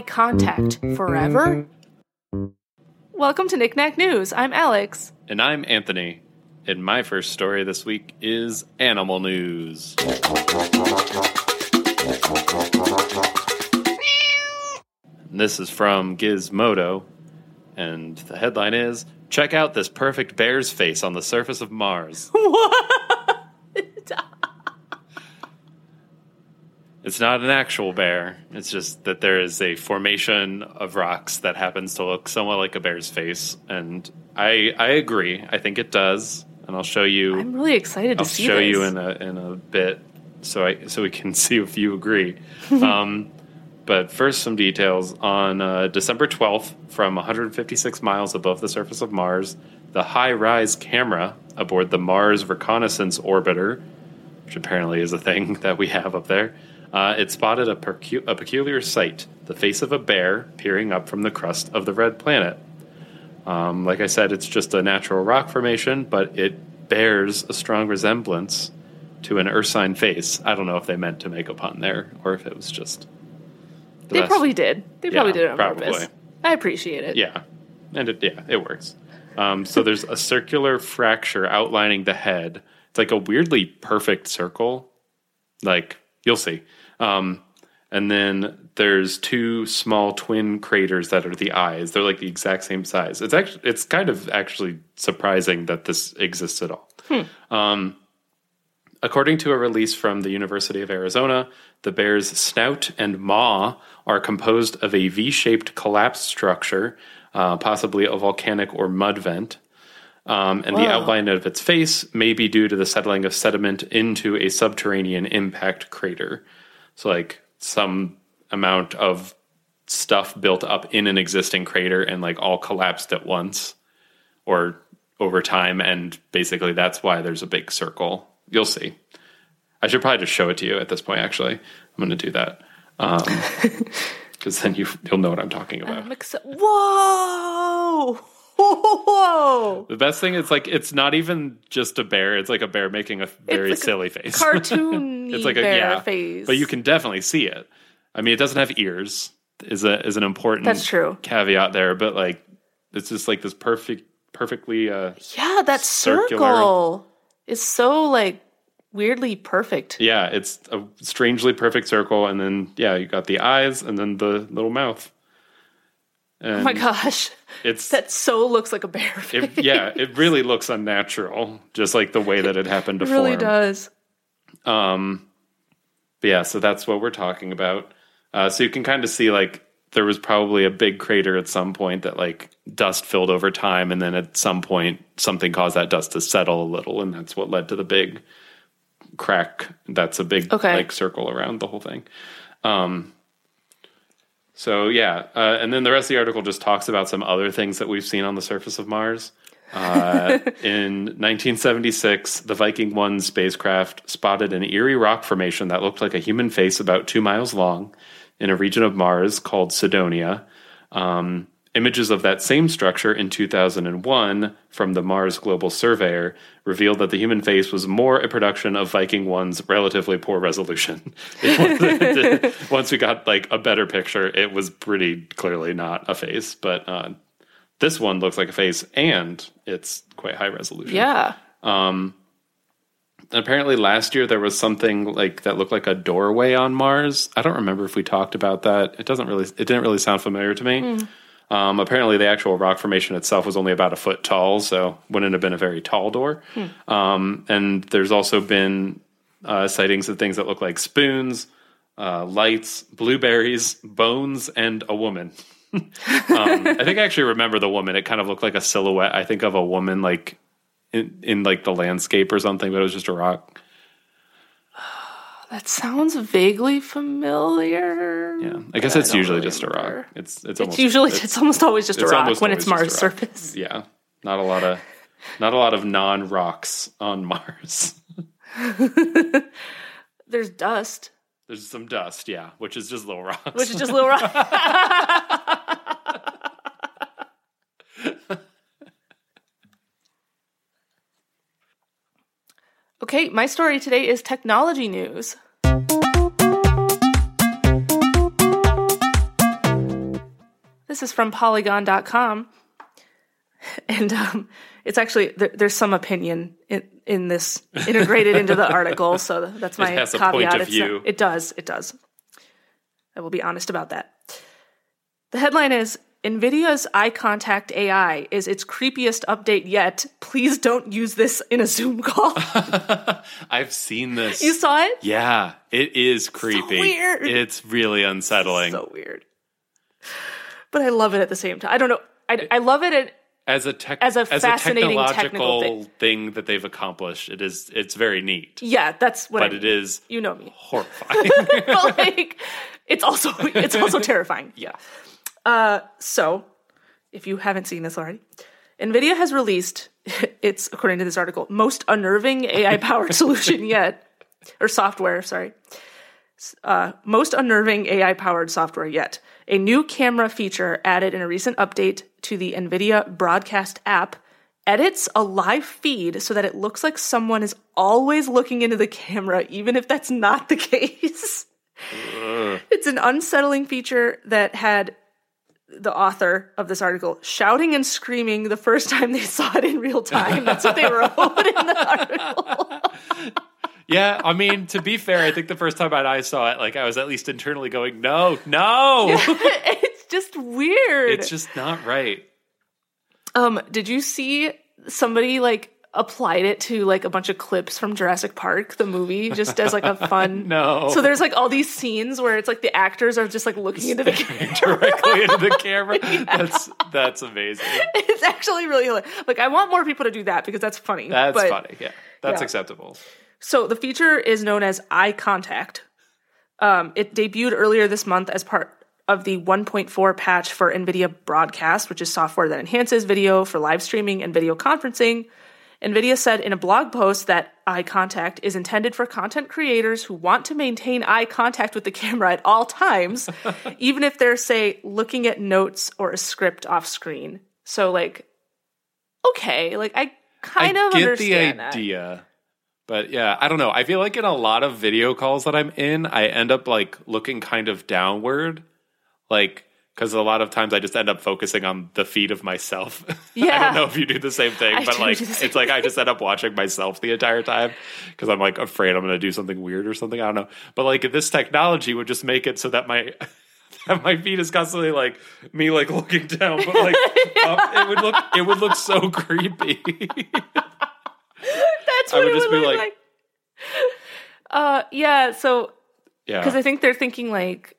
eye contact forever? Welcome to Knickknack News. I'm Alex. And I'm Anthony. And my first story this week is animal news. This is from Gizmodo, and the headline is Check out this perfect bear's face on the surface of Mars. It's not an actual bear. It's just that there is a formation of rocks that happens to look somewhat like a bear's face, and I I agree. I think it does, and I'll show you. I'm really excited to I'll see show this. you in a in a bit, so I so we can see if you agree. um, but first, some details on uh, December 12th, from 156 miles above the surface of Mars, the HiRISE camera aboard the Mars Reconnaissance Orbiter, which apparently is a thing that we have up there, uh, it spotted a, percu- a peculiar sight: the face of a bear peering up from the crust of the red planet. Um, like I said, it's just a natural rock formation, but it bears a strong resemblance to an ursine face. I don't know if they meant to make a pun there or if it was just. They That's- probably did. They probably Yeah, did it on probably. purpose. I appreciate it. Yeah, and it, yeah, it works. Um, so there's a circular fracture outlining the head. It's like a weirdly perfect circle. Like you'll see. Um, and then there's two small twin craters that are the eyes. They're like the exact same size. It's actually it's kind of actually surprising that this exists at all. Um, according to a release from the University of Arizona, the bear's snout and maw are composed of a V-shaped collapsed structure, uh, possibly a volcanic or mud vent. Um, and the outline of its face may be due to the settling of sediment into a subterranean impact crater. So, like some amount of stuff built up in an existing crater and like all collapsed at once or over time. And basically, that's why there's a big circle. You'll see. I should probably just show it to you at this point, actually. I'm going to do that. Um, Because then you, you'll know what I'm talking about. I'm exci- Whoa! Whoa! The best thing is like it's not even just a bear. It's like a bear making a very like a silly face. Cartoon it's like a bear yeah, face. but you can definitely see it. I mean, it doesn't have ears. Is a is an important That's true. caveat there. But like, it's just like this perfect, perfectly. uh Yeah, that circular- circle is so like weirdly perfect. Yeah, it's a strangely perfect circle, and then yeah, you got the eyes, and then the little mouth. And Oh my gosh. It's That so looks like a bear face. it, yeah, it really looks unnatural, just like the way that it happened to It really form. does. Um, yeah, so that's what we're talking about. Uh, so you can kind of see like there was probably a big crater at some point that like dust filled over time, and then at some point something caused that dust to settle a little, and that's what led to the big crack. That's a big Okay. like circle around the whole thing. Um, so yeah, uh, and then the rest of the article just talks about some other things that we've seen on the surface of Mars. Uh, in 1976, the Viking 1 spacecraft spotted an eerie rock formation that looked like a human face about two miles long in a region of Mars called Cydonia. Um, images of that same structure in 2001 from the Mars Global Surveyor revealed that the human face was more a production of Viking 1's relatively poor resolution. Once we got like a better picture, it was pretty clearly not a face, but uh, this one looks like a face and it's quite high resolution. Yeah. Apparently last year there was something like that looked like a doorway on Mars. I don't remember if we talked about that. It doesn't really it didn't really sound familiar to me. Um, apparently the actual rock formation itself was only about a foot tall, so wouldn't have been a very tall door. Um, and there's also been uh, sightings of things that look like spoons, uh, lights, blueberries, bones, and a woman. um, I think I actually remember the woman. It kind of looked like a silhouette. I think of a woman like in, in like the landscape or something, but it was just a rock. That sounds vaguely familiar. Yeah, I guess it's don't usually really just a rock. It's it's, It's almost, usually it's, almost always just a rock when it's Mars just a rock. surface. Yeah, not a lot of not a lot of non rocks on Mars. There's dust, There's some dust, yeah, which is just little rocks. which is just little rock. Okay, my story today is technology news. This is from polygon.com. And um, it's actually, there, there's some opinion in, in this integrated into the article. So that's my has a caveat. point of view. not- it does. It does. I will be honest about that. The headline is NVIDIA's eye contact AI is its creepiest update yet. Please don't use this in a Zoom call. I've seen this. you saw it? yeah, it is creepy. weird. It's really unsettling. So weird. But I love it at the same time. I don't know. I, I love it at as a tech, As a fascinating technical technological thing. thing. that they've accomplished, it is it's very neat. yeah, that's what But I mean. is You know me. horrifying. but like it's also it's also terrifying. yeah. Uh so if you haven't seen this already, Nvidia has released its according to this article, most unnerving AI powered solution yet or software, sorry. Uh, most unnerving AI powered software yet. A new camera feature added in a recent update to the NVIDIA broadcast app edits a live feed so that it looks like someone is always looking into the camera, even if that's not the case. It's an unsettling feature that had the author of this article shouting and screaming the first time they saw it in real time. That's what they wrote in the article. Yeah, I mean, to be fair, I think the first time I saw it, like I was at least internally going, "No, no, it's just weird. it's just not right." um, did you see somebody like applied it to like a bunch of clips from Jurassic Park, the movie, just as like a fun No. So there's like all these scenes where it's like the actors are just like looking into the camera. Directly into the camera. That's that's amazing. It's actually really hilarious. Like I want more people to do that because that's funny. That's but- funny. Yeah, that's yeah. acceptable. So the feature is known as eye contact. Um, it debuted earlier this month as part of the 1.4 patch for NVIDIA Broadcast, which is software that enhances video for live streaming and video conferencing. NVIDIA said in a blog post that eye contact is intended for content creators who want to maintain eye contact with the camera at all times, even if they're, say, looking at notes or a script off screen. So, like, okay, like, I kind I of get the understand that. idea. But yeah, I don't know. I feel like in a lot of video calls that I'm in, I end up like looking kind of downward. Like, because a lot of times I just end up focusing on the feed of myself. Yeah. I don't know if you do the same thing, I but like, do the same it's like I just end up watching myself the entire time because I'm like afraid I'm going to do something weird or something. I don't know. But like, this technology would just make it so that my. That my feed is constantly like me, like looking down, but like up, it would look, it would look so creepy. That's I what would it just would be look like- like. Uh, yeah. So yeah, because I think they're thinking like,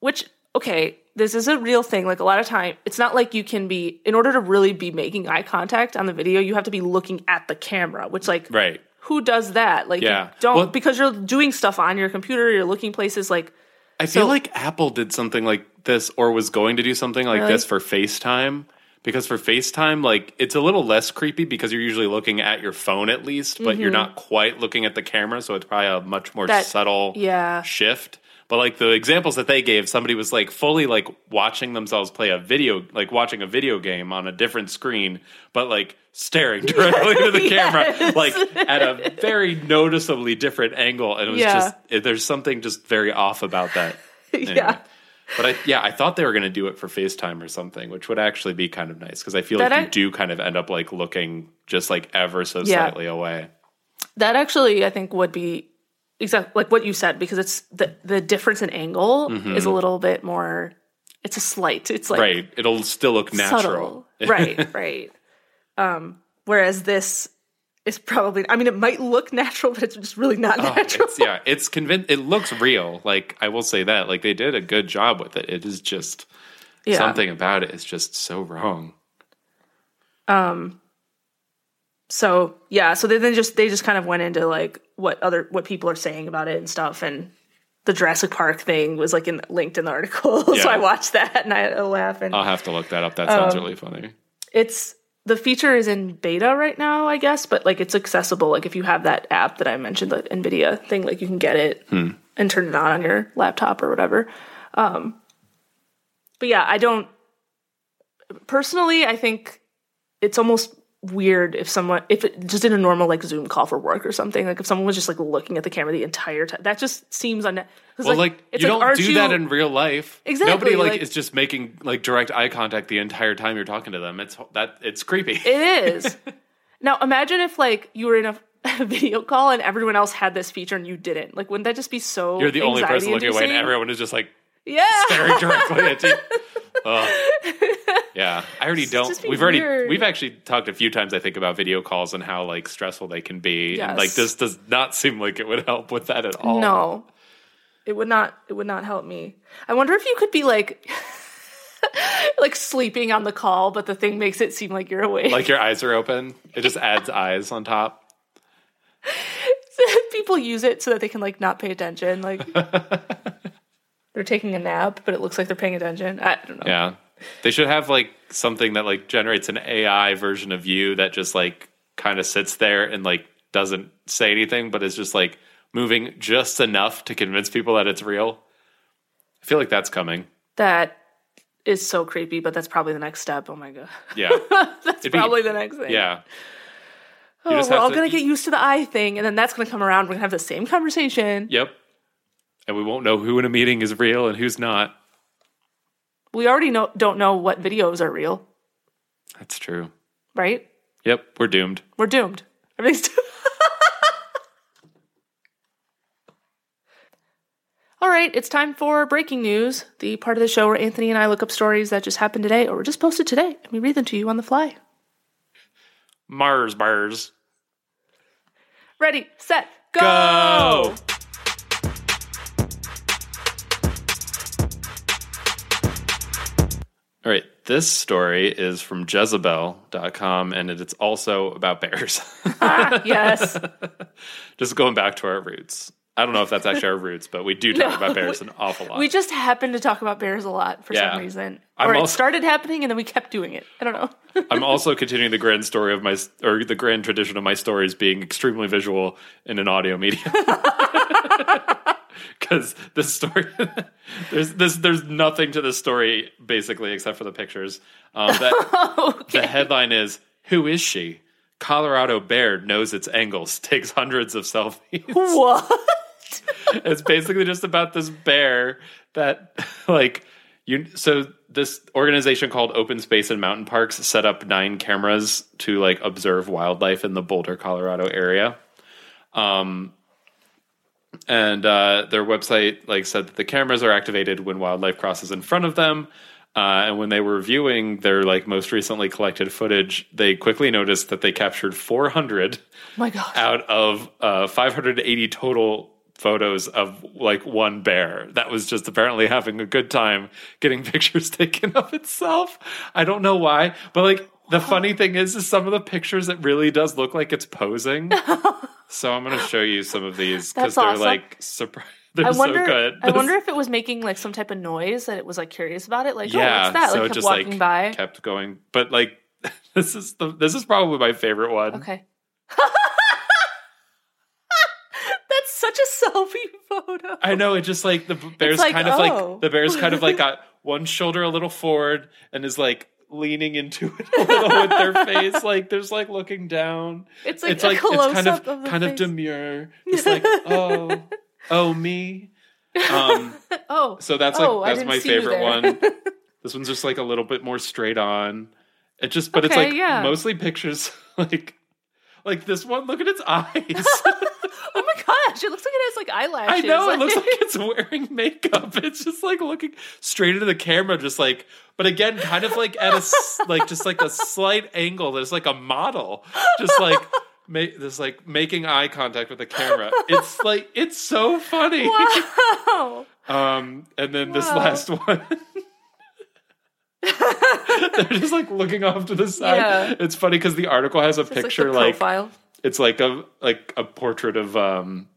which okay, this is a real thing. Like a lot of time, it's not like you can be in order to really be making eye contact on the video, you have to be looking at the camera. Which like, right. who does that? Like, Yeah. don't Well- because you're doing stuff on your computer, you're looking places. Like, I feel like Apple did something like this or was going to do something like Really? this for FaceTime. Because for FaceTime, like it's a little less creepy because you're usually looking at your phone at least, but you're not quite looking at the camera, so it's probably a much more Mm-hmm. That- subtle yeah, shift. But like the examples that they gave, somebody was like fully like watching themselves play a video, like watching a video game on a different screen, but like staring directly into the camera, like at a very noticeably different angle. And it was Yeah. just, it, there's something just very off about that. Anyway. yeah. But I, yeah, I thought they were going to do it for FaceTime or something, which would actually be kind of nice because I feel That like I- you do kind of end up like looking just like ever so Yeah. slightly away. That actually, I think, would be exactly like what you said because it's the the difference in angle is a little bit more. It's a slight. It's like Mm-hmm. right. It'll still look natural. right, right. Um, whereas this is probably, I mean, it might look natural, but it's just really not Oh, natural. it's, yeah, it's convinced. It looks real. Like I will say that. Like they did a good job with it. It is just yeah. something about it is just so wrong. So yeah, so they then just they just kind of went into like what other what people are saying about it and stuff, and the Jurassic Park thing was like in, linked in the article, so I watched that and I had a laugh. And I'll have to look that up. That sounds Um, really funny. it's the feature is in beta right now, I guess, but like it's accessible. Like if you have that app that I mentioned, the Nvidia thing, like you can get it and turn it on on your laptop or whatever. Um, but yeah, I don't personally. I think it's almost weird if someone if it just in a normal like Zoom call for work or something. Like if someone was just like looking at the camera the entire time, that just seems un. Well, like, you don't aren't do that in real life. Exactly, Nobody like, like- is just making like direct eye contact the entire time you're talking to them. It's that it's creepy. It is. now imagine if like you were in a, a video call and everyone else had this feature and you didn't. Like, wouldn't that just be so? you're the only person looking away, and everyone is just like Yeah. staring directly at you. Yeah, I already don't. just We've already weird. we've actually talked a few times. I think about video calls and how like stressful they can be. And Yes. like this does not seem like it would help with that at all. No, it would not. It would not help me. I wonder if you could be like, like sleeping on the call, but the thing makes it seem like you're awake. like your eyes are open. It just adds eyes on top. People use it so that they can like not pay attention. Like they're taking a nap, but it looks like they're paying attention. I don't know. Yeah. They should have like something that like generates an AI version of you that just like kind of sits there and like doesn't say anything, but is just like moving just enough to convince people that it's real. I feel like that's coming. That is so creepy, but that's probably the next step. Oh my god, Yeah. that's It'd be- probably the next thing. Yeah. Oh, we're all to- gonna get used to the eye thing, and then that's gonna come around. We're gonna have the same conversation. Yep. And we won't know who in a meeting is real and who's not. We already know don't know what videos are real, That's true. right? Yep. We're doomed. We're doomed. Everything's doomed. All right, it's time for breaking news, the part of the show where Anthony and I look up stories that just happened today or were just posted today, and we read them to you on the fly. Mars bars. Ready, set, go! Go! All right. This story is from Jezebel.com and it's also about bears. Ah, yes. Just going back to our roots. I don't know if that's actually our roots, but we do talk No, about bears we- an awful lot. We just happened to talk about bears a lot for Yeah. some reason. I'm or it started happening and then we kept doing it. I don't know. I'm also continuing the grand story of my, or the grand tradition of my stories being extremely visual in an audio medium. Because this story, there's this, there's nothing to this story basically except for the pictures. Um, that, The headline is "Who is she?" Colorado bear knows its angles, takes hundreds of selfies. what? it's basically just about this bear that like you so this organization called open space and mountain parks set up nine cameras to like observe wildlife in the boulder colorado area um and uh, their website like said that the cameras are activated when wildlife crosses in front of them uh, and when they were viewing their like most recently collected footage they quickly noticed that they captured 400 Oh my gosh. out of uh, 580 total photos of like one bear that was just apparently having a good time getting pictures taken of itself. I don't know why, but like the funny thing is, is some of the pictures it really does look like it's posing. so I'm going to show you some of these because they're awesome. like surprise. They're I wonder. so good. I wonder if it was making like some type of noise that it was like curious about it. Like, oh, yeah, what's that? so Like, it kept just walking like by. kept going, but like this is the this is probably my favorite one. Okay. Such a selfie photo. I know it just like the bear's like, kind of oh. like the bear's kind of like got one shoulder a little forward and is like leaning into it a little with their face like there's like looking down. It's like it's a like it's kind of of kind of demure. It's like oh oh me. Um oh, so that's Oh, like I that's my favorite one. This one's just like a little bit more straight on. It just but it's like yeah. mostly pictures like like this one look at its eyes. Oh my gosh! It looks like it has like eyelashes. I know it looks like it's wearing makeup. It's just like looking straight into the camera, just like, but again, kind of like at a like just like a slight angle. There's like a model, just like make this like making eye contact with the camera. It's like it's so funny. wow. Um, and then this last one. They're just like looking off to the side. Yeah. It's funny because the article has a It's like picture like profile. It's like a like a portrait of um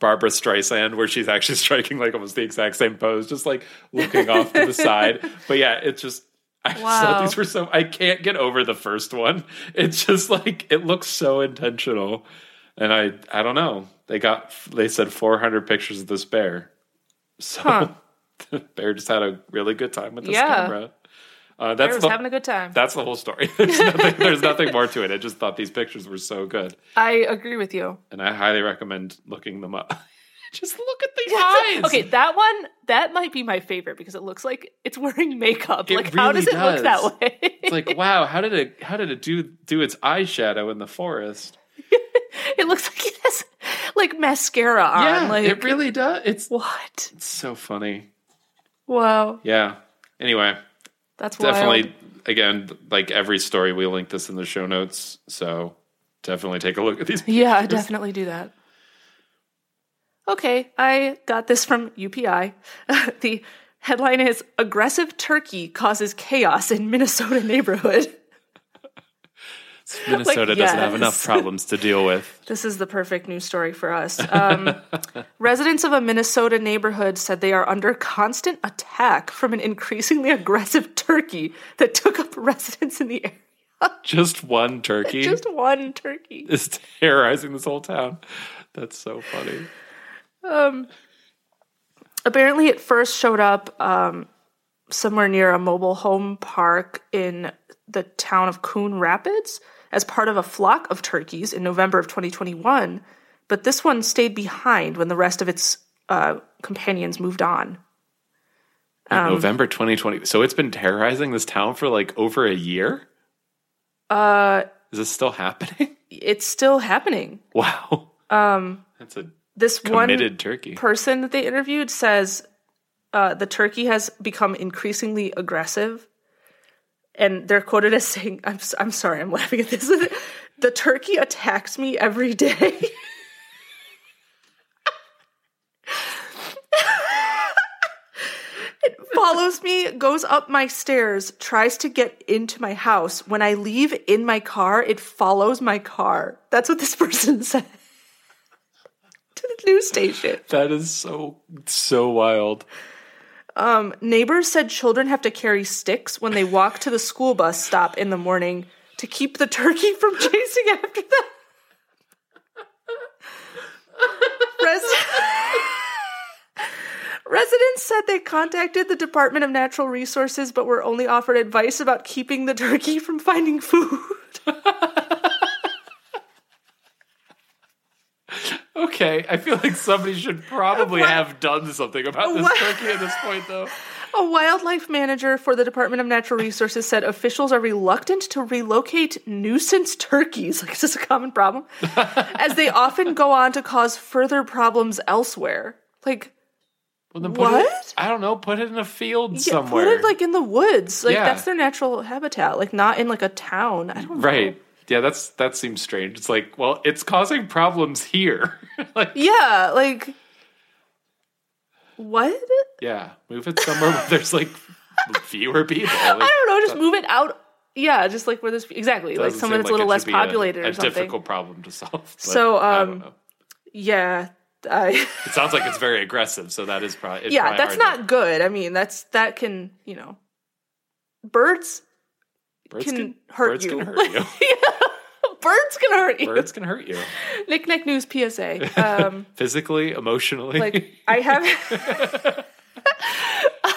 Barbra Streisand where she's actually striking like almost the exact same pose, just like looking off to the side. But yeah, it's just I just thought these were so I can't get over the first one. It's just like it looks so intentional. And I I don't know. They got they said 400 pictures of this bear. So Huh. the bear just had a really good time with this Yeah. camera. Uh, I that's was the, having a good time. that's the whole story. There's nothing, there's nothing more to it. I just thought these pictures were so good, I agree with you. and I highly recommend looking them up. just look at the eyes. okay, that one that might be my favorite because it looks like it's wearing makeup. It like how really does it look that way? It's like wow, how did it how did it do do its eyeshadow in the forest? it looks like it has like mascara on. yeah, like it really does. It's what? it's so funny. Wow, Yeah. Anyway, that's wild. definitely again like every story we link this in the show notes, so definitely take a look at these. Yeah, definitely do that. Okay, I got this from UPI. the headline is Aggressive Turkey Causes Chaos in Minnesota Neighborhood. Minnesota doesn't have enough problems to deal with. This is the perfect news story for us. Um, residents of a Minnesota neighborhood said they are under constant attack from an increasingly aggressive turkey that took up residence in the area. Just one turkey Just one turkey. is terrorizing this whole town. That's so funny. Um, apparently it first showed up um, somewhere near a mobile home park in the town of Coon Rapids as part of a flock of turkeys in November of 2021. But this one stayed behind when the rest of its uh, companions moved on. Um, November 2020. So it's been terrorizing this town for like over a year? Uh, Is this still happening? it's still happening. Wow. Um, That's a this committed one turkey. person that they interviewed says uh, the turkey has become increasingly aggressive, and they're quoted as saying, "I'm I'm sorry, I'm laughing at this. the turkey attacks me every day." It follows me, goes up my stairs, tries to get into my house. When I leave in my car, it follows my car. That's what this person said to the news station. that is so so wild. Um, neighbors said children have to carry sticks when they walk to the school bus stop in the morning to keep the turkey from chasing after them. Res- Residents said they contacted the Department of Natural Resources but were only offered advice about keeping the turkey from finding food. Okay, I feel like somebody should probably What? have done something about this What? turkey at this point though. A wildlife manager for the Department of Natural Resources said officials are reluctant to relocate nuisance turkeys, like is this a common problem? as they often go on to cause further problems elsewhere. Like Well, put It, What? I don't know, put it in a field yeah, somewhere. put it like in the woods. Like Yeah. that's their natural habitat, like not in like a town. I don't know. Yeah, that's that seems strange. It's like, well, it's causing problems here. like Yeah, like what? yeah, move it somewhere where there's like fewer people. Like, I don't know, just move it out. Yeah, just like where this exactly, like somewhere that's a little less be a- populated a, or something. difficult problem to solve. So, um. Yeah. I it sounds like it's very aggressive. So that is probably yeah, probably that's hard to- not good. I mean, that's that can you know, birds birds can hurt birds you. can hurt you. birds can hurt you. birds can hurt you Knick-knack news PSA. Um, physically, emotionally. like I haven't.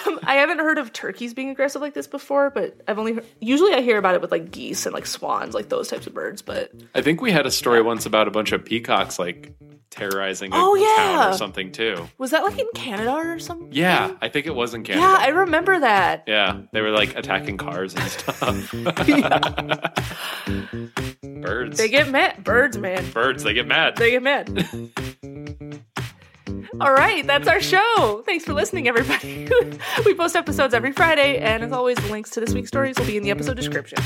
um, I haven't heard of turkeys being aggressive like this before, but I've only heard, usually I hear about it with like geese and like swans, like those types of birds. But I think we had a story once about a bunch of peacocks like terrorizing a Oh, town yeah. or something too. was that like in Canada or something? Yeah, I think it was in Canada. Yeah, I remember that. Yeah, they were like attacking cars and stuff. Birds. They get mad. Birds, man. Birds, they get mad. They get mad. All right, that's our show. Thanks for listening, everybody. we post episodes every Friday, and as always, the links to this week's stories will be in the episode description.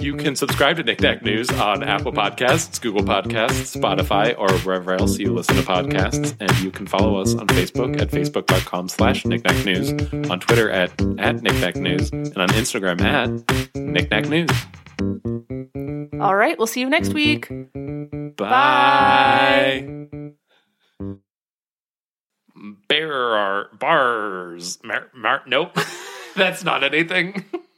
You can subscribe to Knickknack News on Apple Podcasts, Google Podcasts, Spotify, or wherever else you listen to podcasts. And you can follow us on Facebook at facebook.com slash news, on Twitter at, at news, and on Instagram at knickknack news. All right, we'll see you next week. Bye. Bear bars. Mar, mar, nope. That's not anything.